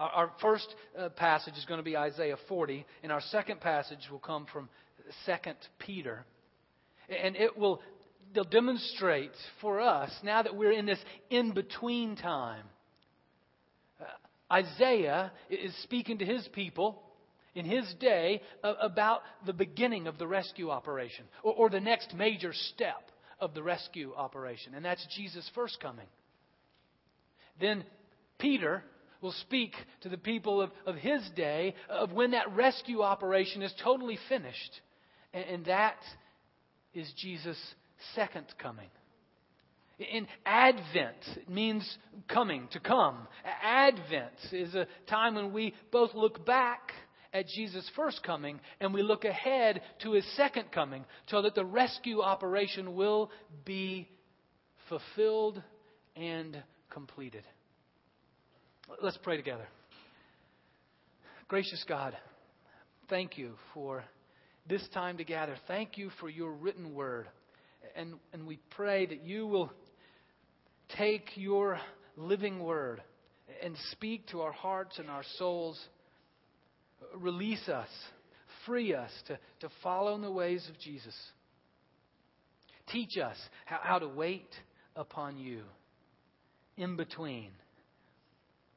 Our, our first uh, passage is going to be Isaiah 40, and our second passage will come from 2 Peter. And it will they'll demonstrate for us, now that we're in this in between time, uh, Isaiah is speaking to his people in his day uh, about the beginning of the rescue operation or, or the next major step of the rescue operation, and that's Jesus' first coming. Then Peter will speak to the people of, of his day of when that rescue operation is totally finished. And, and that is Jesus' second coming. In Advent, it means coming, to come. Advent is a time when we both look back at Jesus' first coming and we look ahead to his second coming so that the rescue operation will be fulfilled and completed. Let's pray together. Gracious God, thank you for this time to gather. Thank you for your written word. And, and we pray that you will take your living word and speak to our hearts and our souls. Release us, free us to, to follow in the ways of Jesus. Teach us how, how to wait upon you in between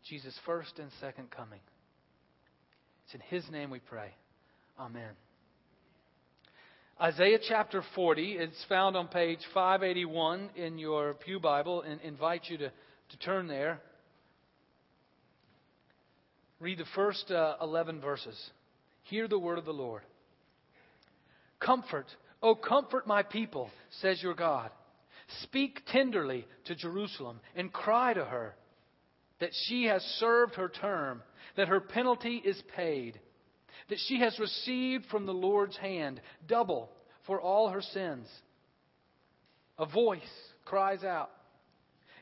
Jesus' first and second coming. It's in His name we pray. Amen. Isaiah chapter 40 is found on page 581 in your Pew Bible and invite you to, to turn there. Read the first uh, 11 verses. Hear the word of the Lord. Comfort, O comfort my people, says your God. Speak tenderly to Jerusalem and cry to her that she has served her term, that her penalty is paid, that she has received from the Lord's hand double for all her sins. A voice cries out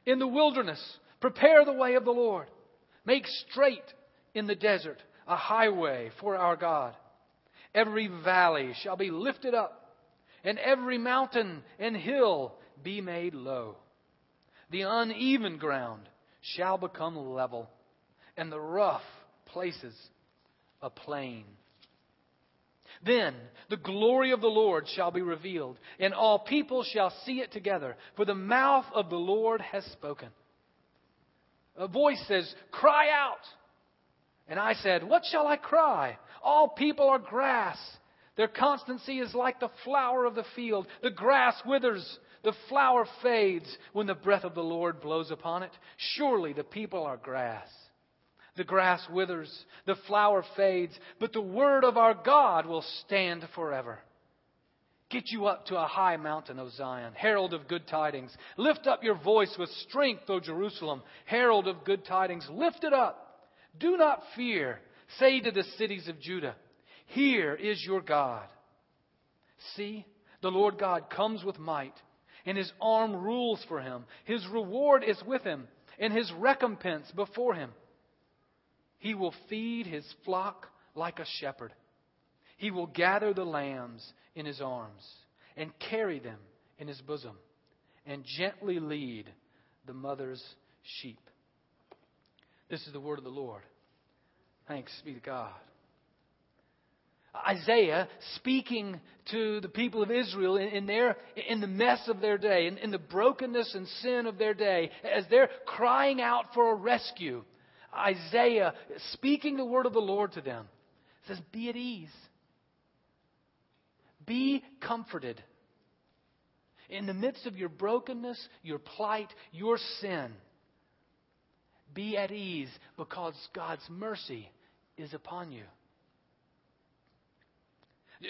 In the wilderness, prepare the way of the Lord. Make straight in the desert a highway for our God. Every valley shall be lifted up, and every mountain and hill be made low. The uneven ground shall become level, and the rough places a plain. Then the glory of the Lord shall be revealed, and all people shall see it together, for the mouth of the Lord has spoken. A voice says, Cry out! And I said, What shall I cry? All people are grass. Their constancy is like the flower of the field. The grass withers, the flower fades when the breath of the Lord blows upon it. Surely the people are grass. The grass withers, the flower fades, but the word of our God will stand forever. Get you up to a high mountain, O Zion, herald of good tidings. Lift up your voice with strength, O Jerusalem, herald of good tidings. Lift it up. Do not fear. Say to the cities of Judah, Here is your God. See, the Lord God comes with might and his arm rules for him. His reward is with him, and his recompense before him. He will feed his flock like a shepherd. He will gather the lambs in his arms and carry them in his bosom and gently lead the mother's sheep. This is the word of the Lord. Thanks be to God. Isaiah speaking to the people of Israel in, in, their, in the mess of their day, in, in the brokenness and sin of their day, as they're crying out for a rescue. Isaiah, speaking the word of the Lord to them, says, Be at ease. Be comforted. In the midst of your brokenness, your plight, your sin, be at ease because God's mercy is upon you.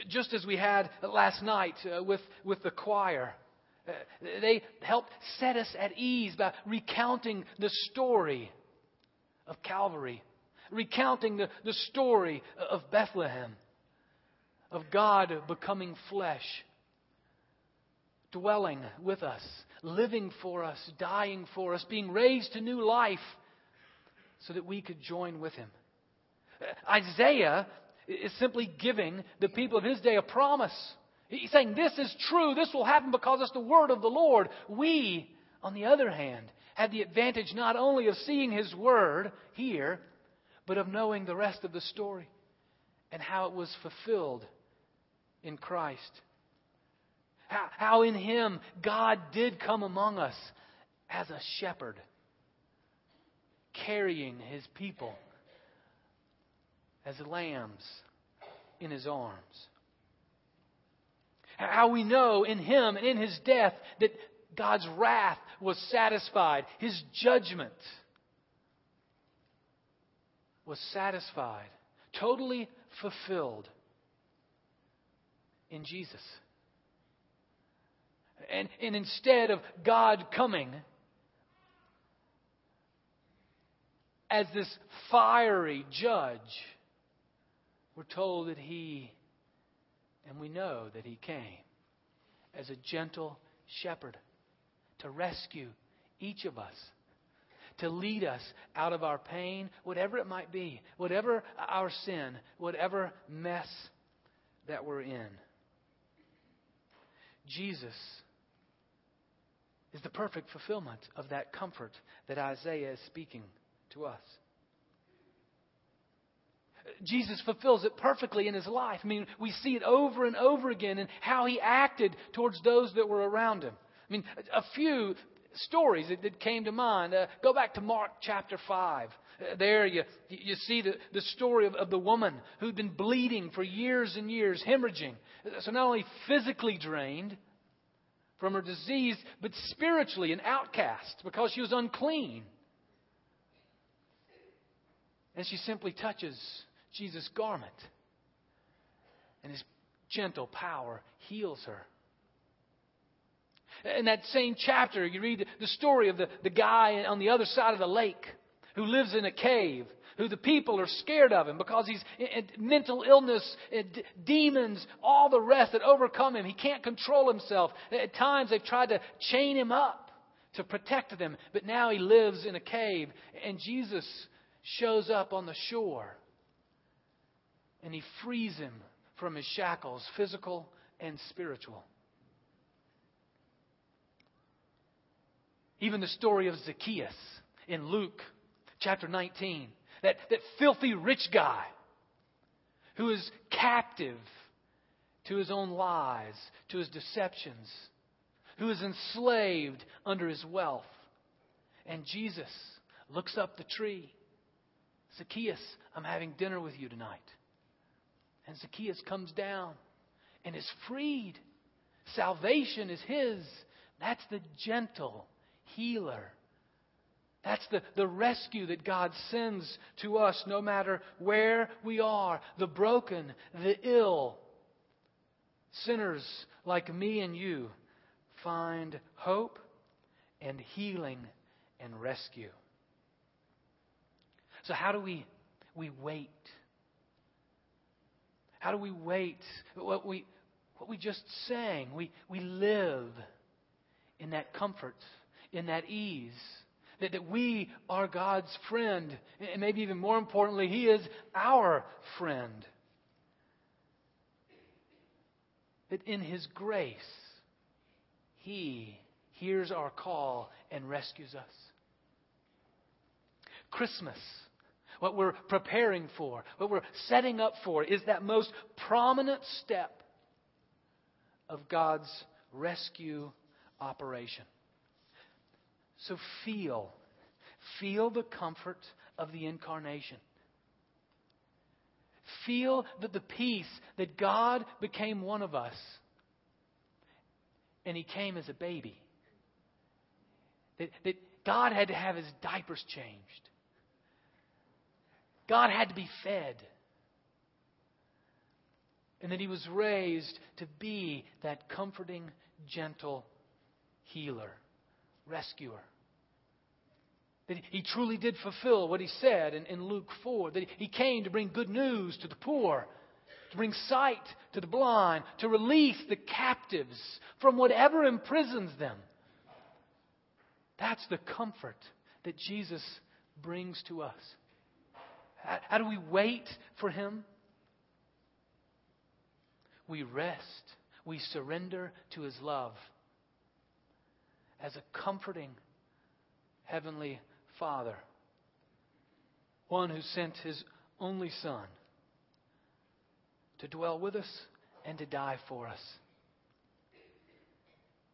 Just as we had last night uh, with, with the choir. Uh, they helped set us at ease by recounting the story of Calvary, recounting the, the story of Bethlehem, of God becoming flesh, dwelling with us, living for us, dying for us, being raised to new life so that we could join with Him. Uh, Isaiah is simply giving the people of his day a promise. He's saying, This is true. This will happen because it's the word of the Lord. We, on the other hand, have the advantage not only of seeing his word here, but of knowing the rest of the story and how it was fulfilled in Christ. How, how in Him God did come among us as a shepherd, carrying His people as lambs in His arms. How we know in Him and in His death that God's wrath was satisfied, His judgment was satisfied, totally fulfilled in Jesus. And, and instead of God coming as this fiery judge, we're told that He, and we know that He came as a gentle shepherd to rescue each of us to lead us out of our pain, whatever it might be, whatever our sin, whatever mess that we're in. Jesus is the perfect fulfillment of that comfort that Isaiah is speaking to us. Jesus fulfills it perfectly in his life. I mean, we see it over and over again in how he acted towards those that were around him. I mean, a few stories that, came to mind. Uh, go back to Mark chapter 5. Uh, there you, you see the, the story of, of the woman who'd been bleeding for years and years, hemorrhaging. So not only physically drained from her disease, but spiritually an outcast because she was unclean. And she simply touches Jesus' garment. And his gentle power heals her. In that same chapter, you read the story of the, the guy on the other side of the lake who lives in a cave, who the people are scared of him because he's mental illness, eh, demons, all the rest that overcome him. He can't control himself. At times they've tried to chain him up to protect them, but now he lives in a cave. And Jesus shows up on the shore and he frees him from his shackles, physical and spiritual. Even the story of Zacchaeus in Luke chapter 19. That, that filthy rich guy who is captive to his own lies, to his deceptions, who is enslaved under his wealth. And Jesus looks up the tree. Zacchaeus, I'm having dinner with you tonight. And Zacchaeus comes down and is freed. Salvation is his. That's the gentle healer. That's the, the rescue that God sends to us no matter where we are the broken, the ill. Sinners like me and you find hope and healing and rescue. So, how do we, we wait? How do we wait? What we, what we just sang, we, we live in that comfort in that ease. That, that we are God's friend. And maybe even more importantly, He is our friend. That in His grace, He hears our call and rescues us. Christmas, what we're preparing for, what we're setting up for, is that most prominent step of God's rescue operation. So feel. Feel the comfort of the incarnation. Feel that the peace that God became one of us and he came as a baby. That, that God had to have his diapers changed. God had to be fed. And that he was raised to be that comforting, gentle healer, rescuer. That he truly did fulfill what he said in, in Luke 4 that he came to bring good news to the poor, to bring sight to the blind, to release the captives from whatever imprisons them. That's the comfort that Jesus brings to us. How, do we wait for him? We rest, we surrender to his love as a comforting heavenly Father one who sent his only Son to dwell with us and to die for us.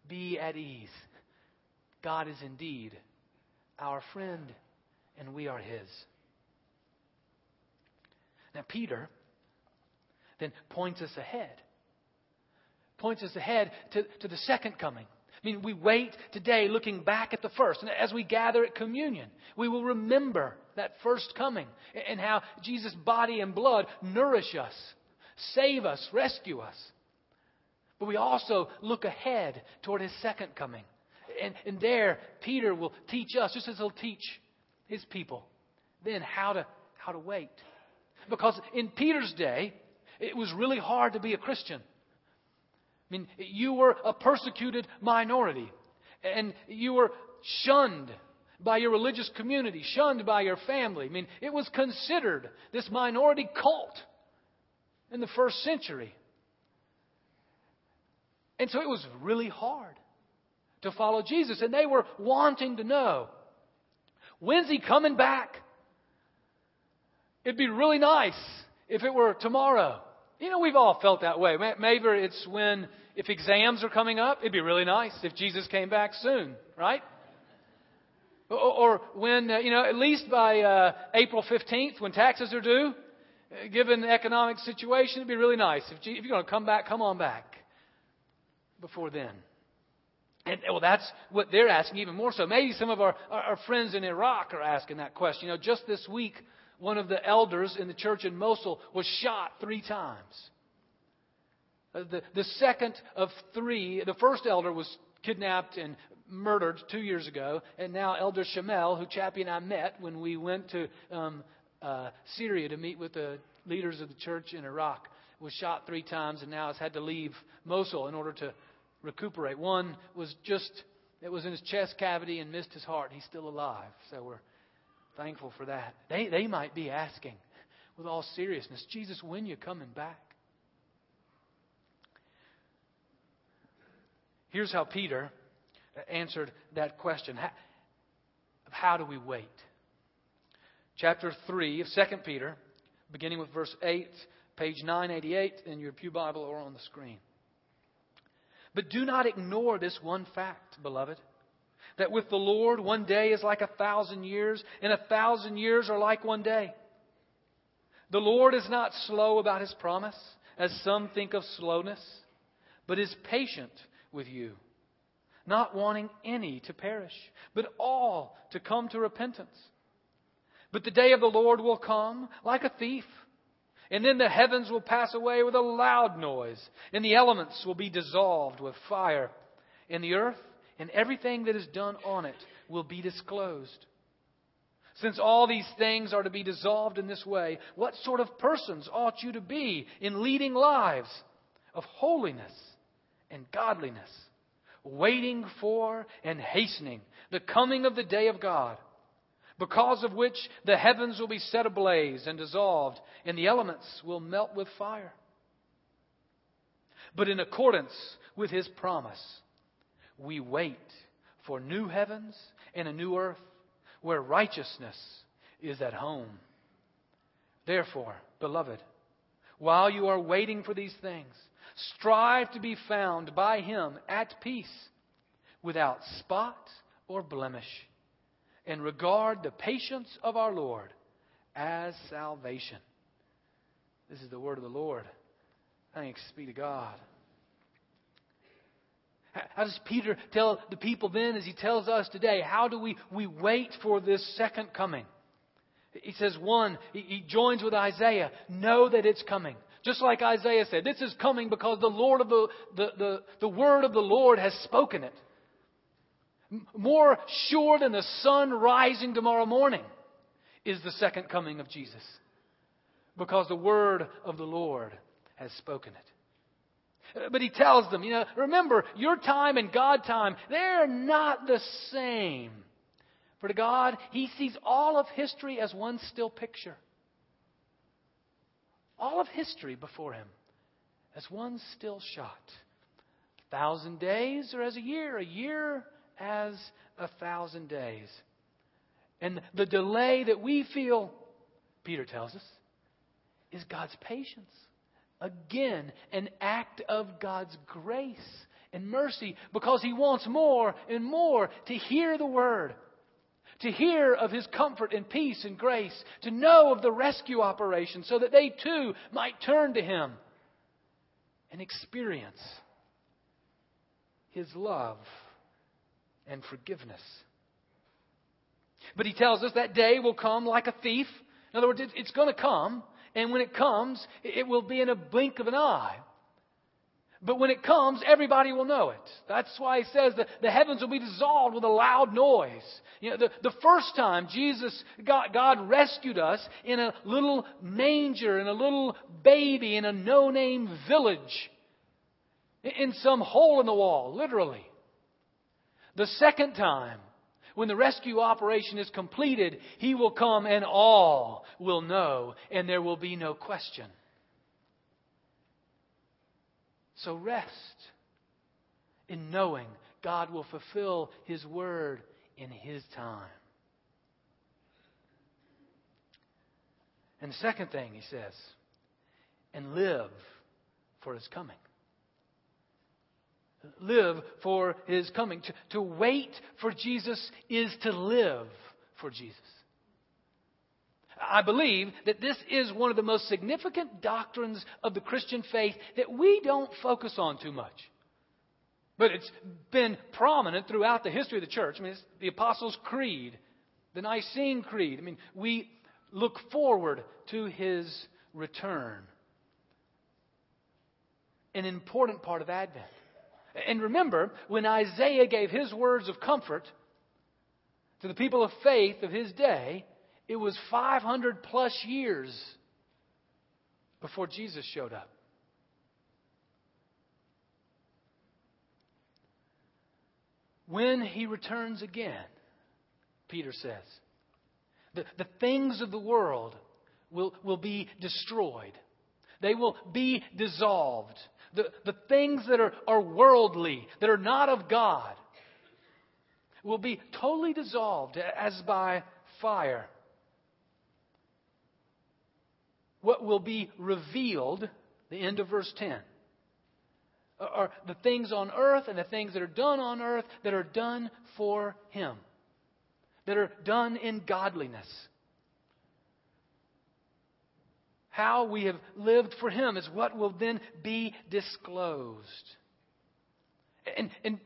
Be at ease. God is indeed our friend, and we are his. Now, Peter then points us ahead. Points us ahead to, to the second coming. I mean, we wait today looking back at the first. And as we gather at communion, we will remember that first coming and how Jesus' body and blood nourish us, save us, rescue us. But we also look ahead toward his second coming. And, and there, Peter will teach us, just as he'll teach his people, then how to, how to wait. Because in Peter's day, it was really hard to be a Christian. I mean, you were a persecuted minority, and you were shunned by your religious community, shunned by your family. I mean, it was considered this minority cult in the first century. And so it was really hard to follow Jesus. And they were wanting to know when's he coming back? It'd be really nice if it were tomorrow. You know, we've all felt that way. Maybe it's when, if exams are coming up, it'd be really nice if Jesus came back soon, right? Or, when, uh, you know, at least by uh, April 15th, when taxes are due, uh, given the economic situation, it'd be really nice. If, if you're going to come back, come on back before then. And well, that's what they're asking even more so. Maybe some of our, our, our friends in Iraq are asking that question. You know, just this week, one of the elders in the church in Mosul was shot three times. Uh, the, the second of three, the first elder was kidnapped and murdered two years ago, and now Elder Shamel, who Chappie and I met when we went to um, uh, Syria to meet with the leaders of the church in Iraq, was shot three times and now has had to leave Mosul in order to recuperate. One was just, it was in his chest cavity and missed his heart. He's still alive. So we're thankful for that. They, they might be asking with all seriousness, Jesus, when you coming back? Here's how Peter uh, answered that question. How, how do we wait? Chapter 3 of 2 Peter, beginning with verse 8, page 988 in your Pew Bible or on the screen. But do not ignore this one fact, beloved that with the Lord, one day is like a thousand years, and a thousand years are like one day. The Lord is not slow about his promise, as some think of slowness, but is patient with you, not wanting any to perish, but all to come to repentance. But the day of the Lord will come like a thief. And then the heavens will pass away with a loud noise, and the elements will be dissolved with fire, and the earth and everything that is done on it will be disclosed. Since all these things are to be dissolved in this way, what sort of persons ought you to be in leading lives of holiness and godliness, waiting for and hastening the coming of the day of God, because of which the heavens will be set ablaze and dissolved, and the elements will melt with fire? But in accordance with his promise, we wait for new heavens and a new earth where righteousness is at home. Therefore, beloved, while you are waiting for these things, strive to be found by Him at peace, without spot or blemish, and regard the patience of our Lord as salvation. This is the word of the Lord. Thanks be to God. How does Peter tell the people then, as he tells us today? How do we, we wait for this second coming? He says, one, he, joins with Isaiah, know that it's coming. Just like Isaiah said, this is coming because the Lord of the, the, the, the word of the Lord has spoken it. More sure than the sun rising tomorrow morning is the second coming of Jesus. Because the word of the Lord has spoken it. But he tells them, you know, remember, your time and God time, they're not the same. For to God, he sees all of history as one still picture. All of history before him as one still shot. A thousand days or as a year, a year as a thousand days. And the delay that we feel Peter tells us, is God's patience. Again, an act of God's grace and mercy because He wants more and more to hear the Word, to hear of His comfort and peace and grace, to know of the rescue operation so that they too might turn to Him and experience His love and forgiveness. But He tells us that day will come like a thief. In other words, it's going to come, and when it comes, it will be in a blink of an eye. But when it comes, everybody will know it. That's why he says that the heavens will be dissolved with a loud noise. You know, the, the first time Jesus, God, God rescued us in a little manger, in a little baby, in a no name village, in some hole in the wall, literally. The second time, when the rescue operation is completed, he will come and all will know, and there will be no question. So rest in knowing God will fulfill His word in His time. And the second thing he says, and live for His coming. Live for His coming. To, to wait for Jesus is to live for Jesus. I believe that this is one of the most significant doctrines of the Christian faith that we don't focus on too much. But it's been prominent throughout the history of the church. I mean, the Apostles' Creed, the Nicene Creed. I mean, we look forward to his return. An important part of Advent. And remember, when Isaiah gave his words of comfort to the people of faith of his day, it was 500 plus years before Jesus showed up. When he returns again, Peter says, the, the things of the world will, will be destroyed. They will be dissolved. The, the things that are, are worldly, that are not of God, will be totally dissolved as by fire what will be revealed, the end of verse 10, are the things on earth and the things that are done on earth that are done for Him, that are done in godliness. How we have lived for Him is what will then be disclosed. And, and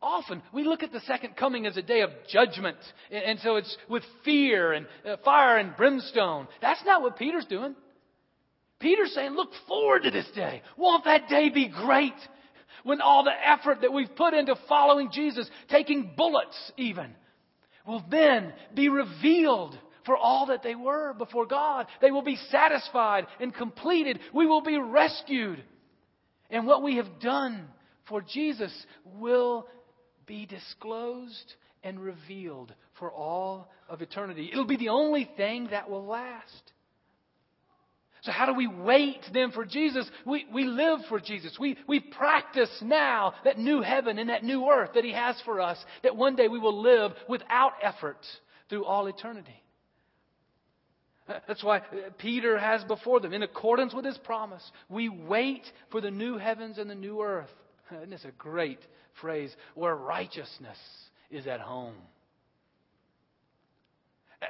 often we look at the second coming as a day of judgment. And, so it's with fear and uh, fire and brimstone. That's not what Peter's doing. Peter's saying, look forward to this day. Won't that day be great? When all the effort that we've put into following Jesus, taking bullets even, will then be revealed for all that they were before God. They will be satisfied and completed. We will be rescued. And what we have done for Jesus will be disclosed and revealed for all of eternity. It'll be the only thing that will last. So, how do we wait then for Jesus? We, we live for Jesus. We, we practice now that new heaven and that new earth that He has for us, that one day we will live without effort through all eternity. That's why uh, Peter has before them, in accordance with his promise, we wait for the new heavens and the new earth. Isn't this a great phrase? Where righteousness is at home.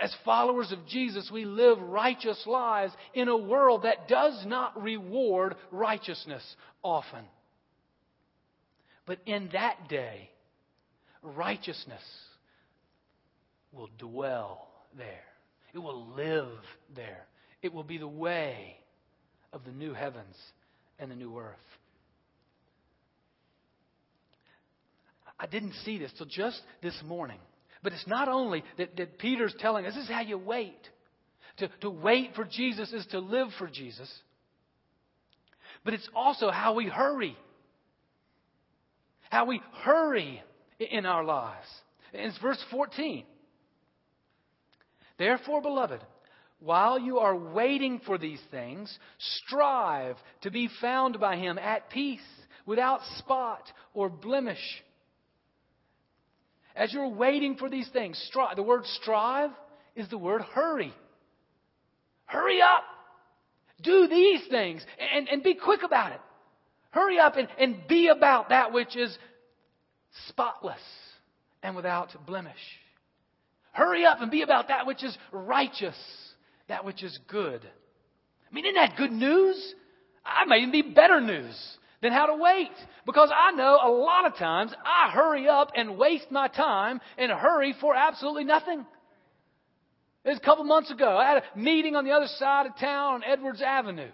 As followers of Jesus, we live righteous lives in a world that does not reward righteousness often. But in that day, righteousness will dwell there. It will live there. It will be the way of the new heavens and the new earth. I didn't see this till just this morning. But it's not only that, that Peter's telling us this is how you wait. To, to wait for Jesus is to live for Jesus. But it's also how we hurry. How we hurry in our lives. It's verse 14. Therefore, beloved, while you are waiting for these things, strive to be found by him at peace, without spot or blemish as you're waiting for these things, strive. The word strive is the word hurry. Hurry up. Do these things and, and be quick about it. Hurry up and, and be about that which is spotless and without blemish. Hurry up and be about that which is righteous, that which is good. I mean, isn't that good news? I may even be better news than how to wait. Because I know a lot of times I hurry up and waste my time in a hurry for absolutely nothing. It was a couple months ago. I had a meeting on the other side of town on Edwards Avenue.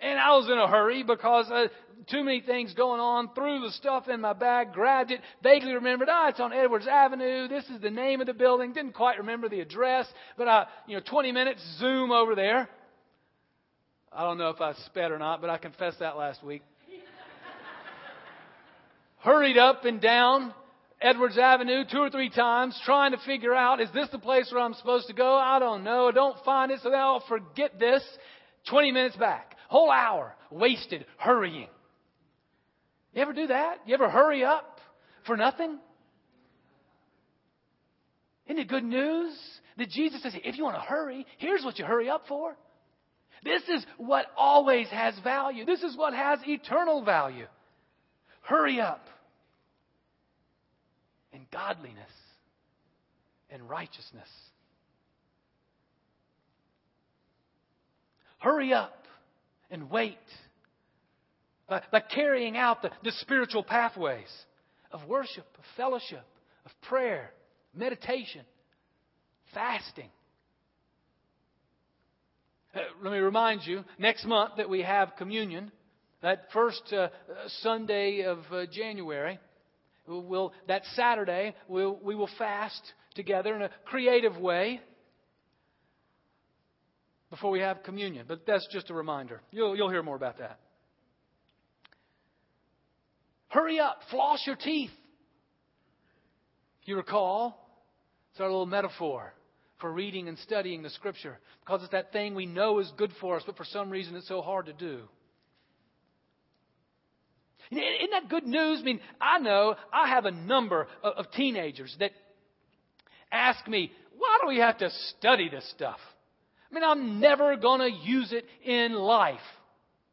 And I was in a hurry because uh, too many things going on. Threw the stuff in my bag, grabbed it, vaguely remembered, ah, oh, it's on Edwards Avenue. This is the name of the building. Didn't quite remember the address, but I, you know, 20 minutes, zoom over there. I don't know if I sped or not, but I confessed that last week. Hurried up and down Edwards Avenue two or three times trying to figure out, is this the place where I'm supposed to go? I don't know. I don't find it, so then I'll forget this. 20 minutes back. Whole hour wasted hurrying. You ever do that? You ever hurry up for nothing? Isn't it good news that Jesus says, if you want to hurry, here's what you hurry up for? This is what always has value. This is what has eternal value. Hurry up in godliness and righteousness. Hurry up and wait by, by carrying out the, the spiritual pathways of worship, of fellowship, of prayer, meditation, fasting. Uh, let me remind you, next month that we have communion, that first uh, Sunday of uh, January, we'll, that Saturday, we'll, we will fast together in a creative way before we have communion. But that's just a reminder. You'll, you'll hear more about that. Hurry up, floss your teeth. If you recall, it's our little metaphor for reading and studying the Scripture because it's that thing we know is good for us, but for some reason it's so hard to do. Isn't that good news? I mean, I know I have a number of, of teenagers that ask me, why do we have to study this stuff? I mean, I'm never going to use it in life.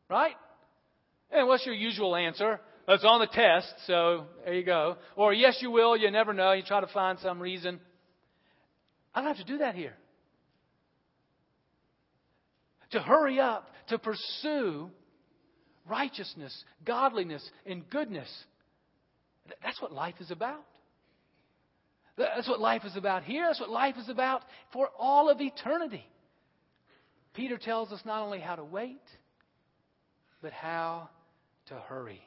Right? And what's your usual answer? It's on the test, so there you go. Or yes, you will, you never know. You try to find some reason. I don't have to do that here. To hurry up, to pursue righteousness, godliness, and goodness. That's what life is about. That's what life is about here. That's what life is about for all of eternity. Peter tells us not only how to wait, but how to hurry.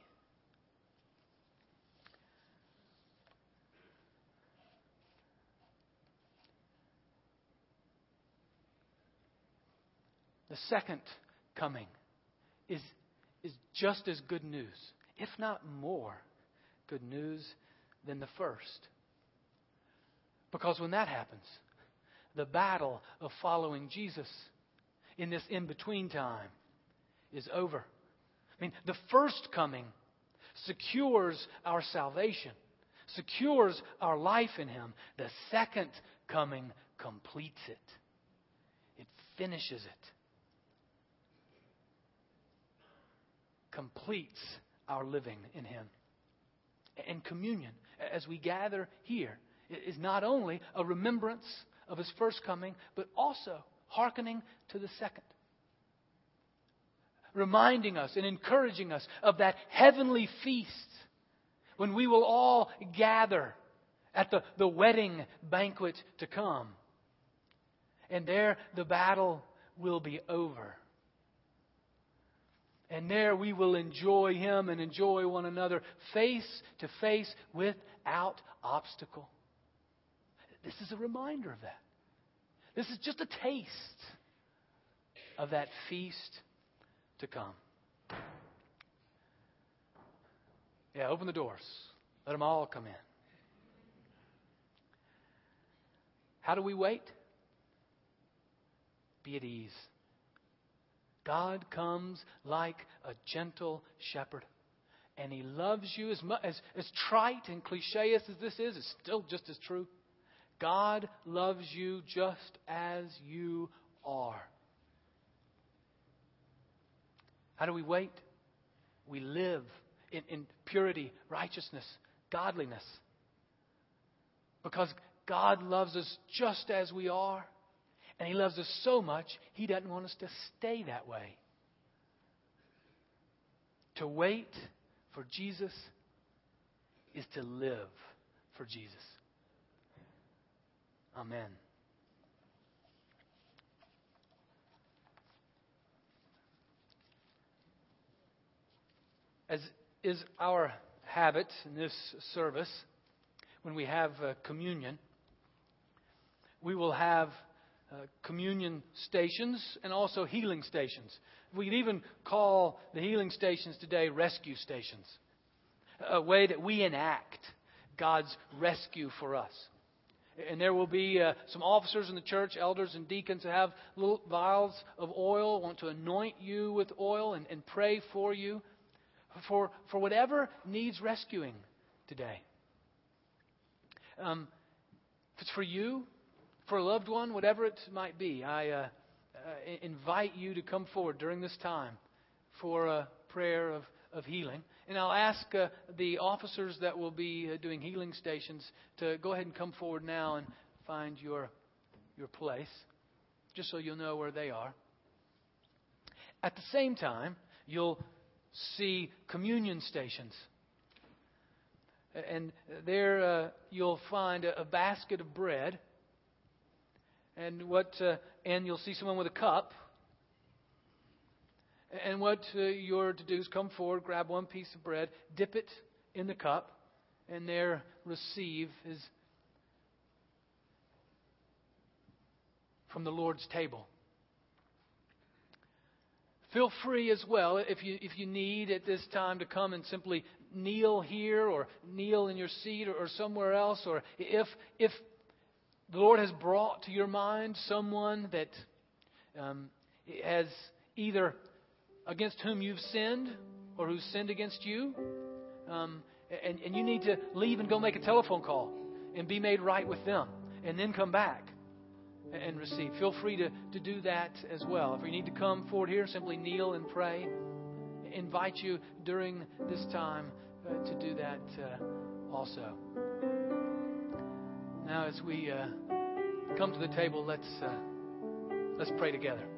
The second coming is, is just as good news, if not more good news than the first. Because when that happens, the battle of following Jesus in this in between time is over. I mean, the first coming secures our salvation, secures our life in Him. The second coming completes it, it finishes it. completes our living in Him. And communion, as we gather here, is not only a remembrance of His first coming, but also hearkening to the second. Reminding us and encouraging us of that heavenly feast when we will all gather at the, the wedding banquet to come. And there the battle will be over. And there we will enjoy Him and enjoy one another face to face without obstacle. This is a reminder of that. This is just a taste of that feast to come. Yeah, open the doors. Let them all come in. How do we wait? Be at ease. God comes like a gentle shepherd. And he loves you as much as, as trite and cliche as this is, it's still just as true. God loves you just as you are. How do we wait? We live in, in purity, righteousness, godliness. Because God loves us just as we are, and He loves us so much, He doesn't want us to stay that way. To wait for Jesus is to live for Jesus. Amen. As is our habit in this service, when we have uh, communion, we will have uh, communion stations and also healing stations. We could even call the healing stations today rescue stations, a way that we enact God's rescue for us. And there will be uh, some officers in the church, elders and deacons, who have little vials of oil, want to anoint you with oil and, and pray for you for, for whatever needs rescuing today. Um, if it's for you, for a loved one, whatever it might be, I uh, uh, invite you to come forward during this time for a prayer of, of healing. And I'll ask uh, the officers that will be uh, doing healing stations to go ahead and come forward now and find your, your place, just so you'll know where they are. At the same time, you'll see communion stations. And there uh, you'll find a, a, basket of bread. And what uh, and you'll see someone with a cup. And what uh, you're to do is come forward, grab one piece of bread, dip it in the cup, and there receive is from the Lord's table. Feel free as well, if you, if you need at this time, to come and simply kneel here or kneel in your seat or, or somewhere else. Or if, if the Lord has brought to your mind someone that um, has either against whom you've sinned or who's sinned against you, um, and, and you need to leave and go make a telephone call and be made right with them and then come back and receive. Feel free to, to do that as well. If you need to come forward here, simply kneel and pray. Invite you during this time uh, to do that uh, also. Now, as we uh, come to the table, let's uh, let's pray together.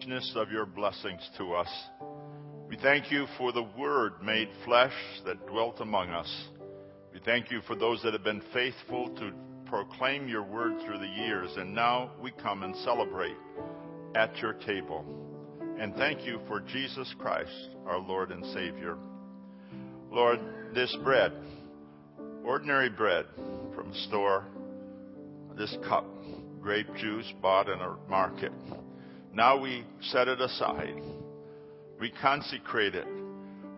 Richness of your blessings to us. We thank you for the Word made flesh that dwelt among us. We thank you for those that have been faithful to proclaim your word through the years, and now we come and celebrate at your table. And thank you for Jesus Christ, our Lord and Savior. Lord, this bread, ordinary bread from store, this cup, grape juice bought in a market, now we set it aside. We consecrate it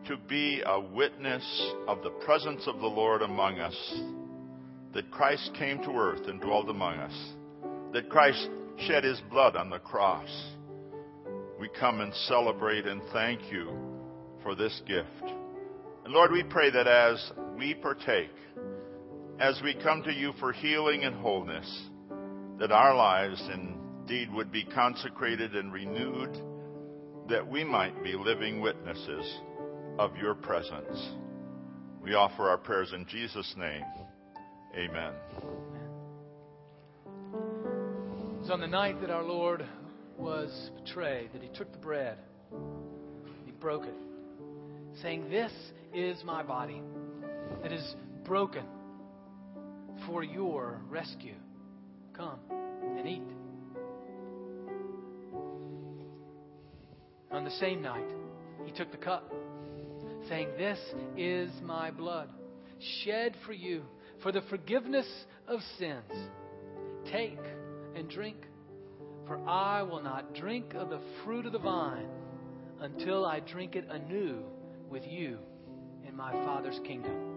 to be a witness of the presence of the Lord among us, that Christ came to earth and dwelled among us, that Christ shed his blood on the cross. We come and celebrate and thank you for this gift. And Lord, we pray that as we partake, as we come to you for healing and wholeness, that our lives indeed would be consecrated and renewed, that we might be living witnesses of your presence. We offer our prayers in Jesus' name. Amen. It was on the night that our Lord was betrayed that he took the bread, he broke it, saying, This is my body that is broken for your rescue. Come and eat. On the same night, he took the cup saying, This is my blood, shed for you for the forgiveness of sins. Take and drink, for I will not drink of the fruit of the vine until I drink it anew with you in my Father's kingdom.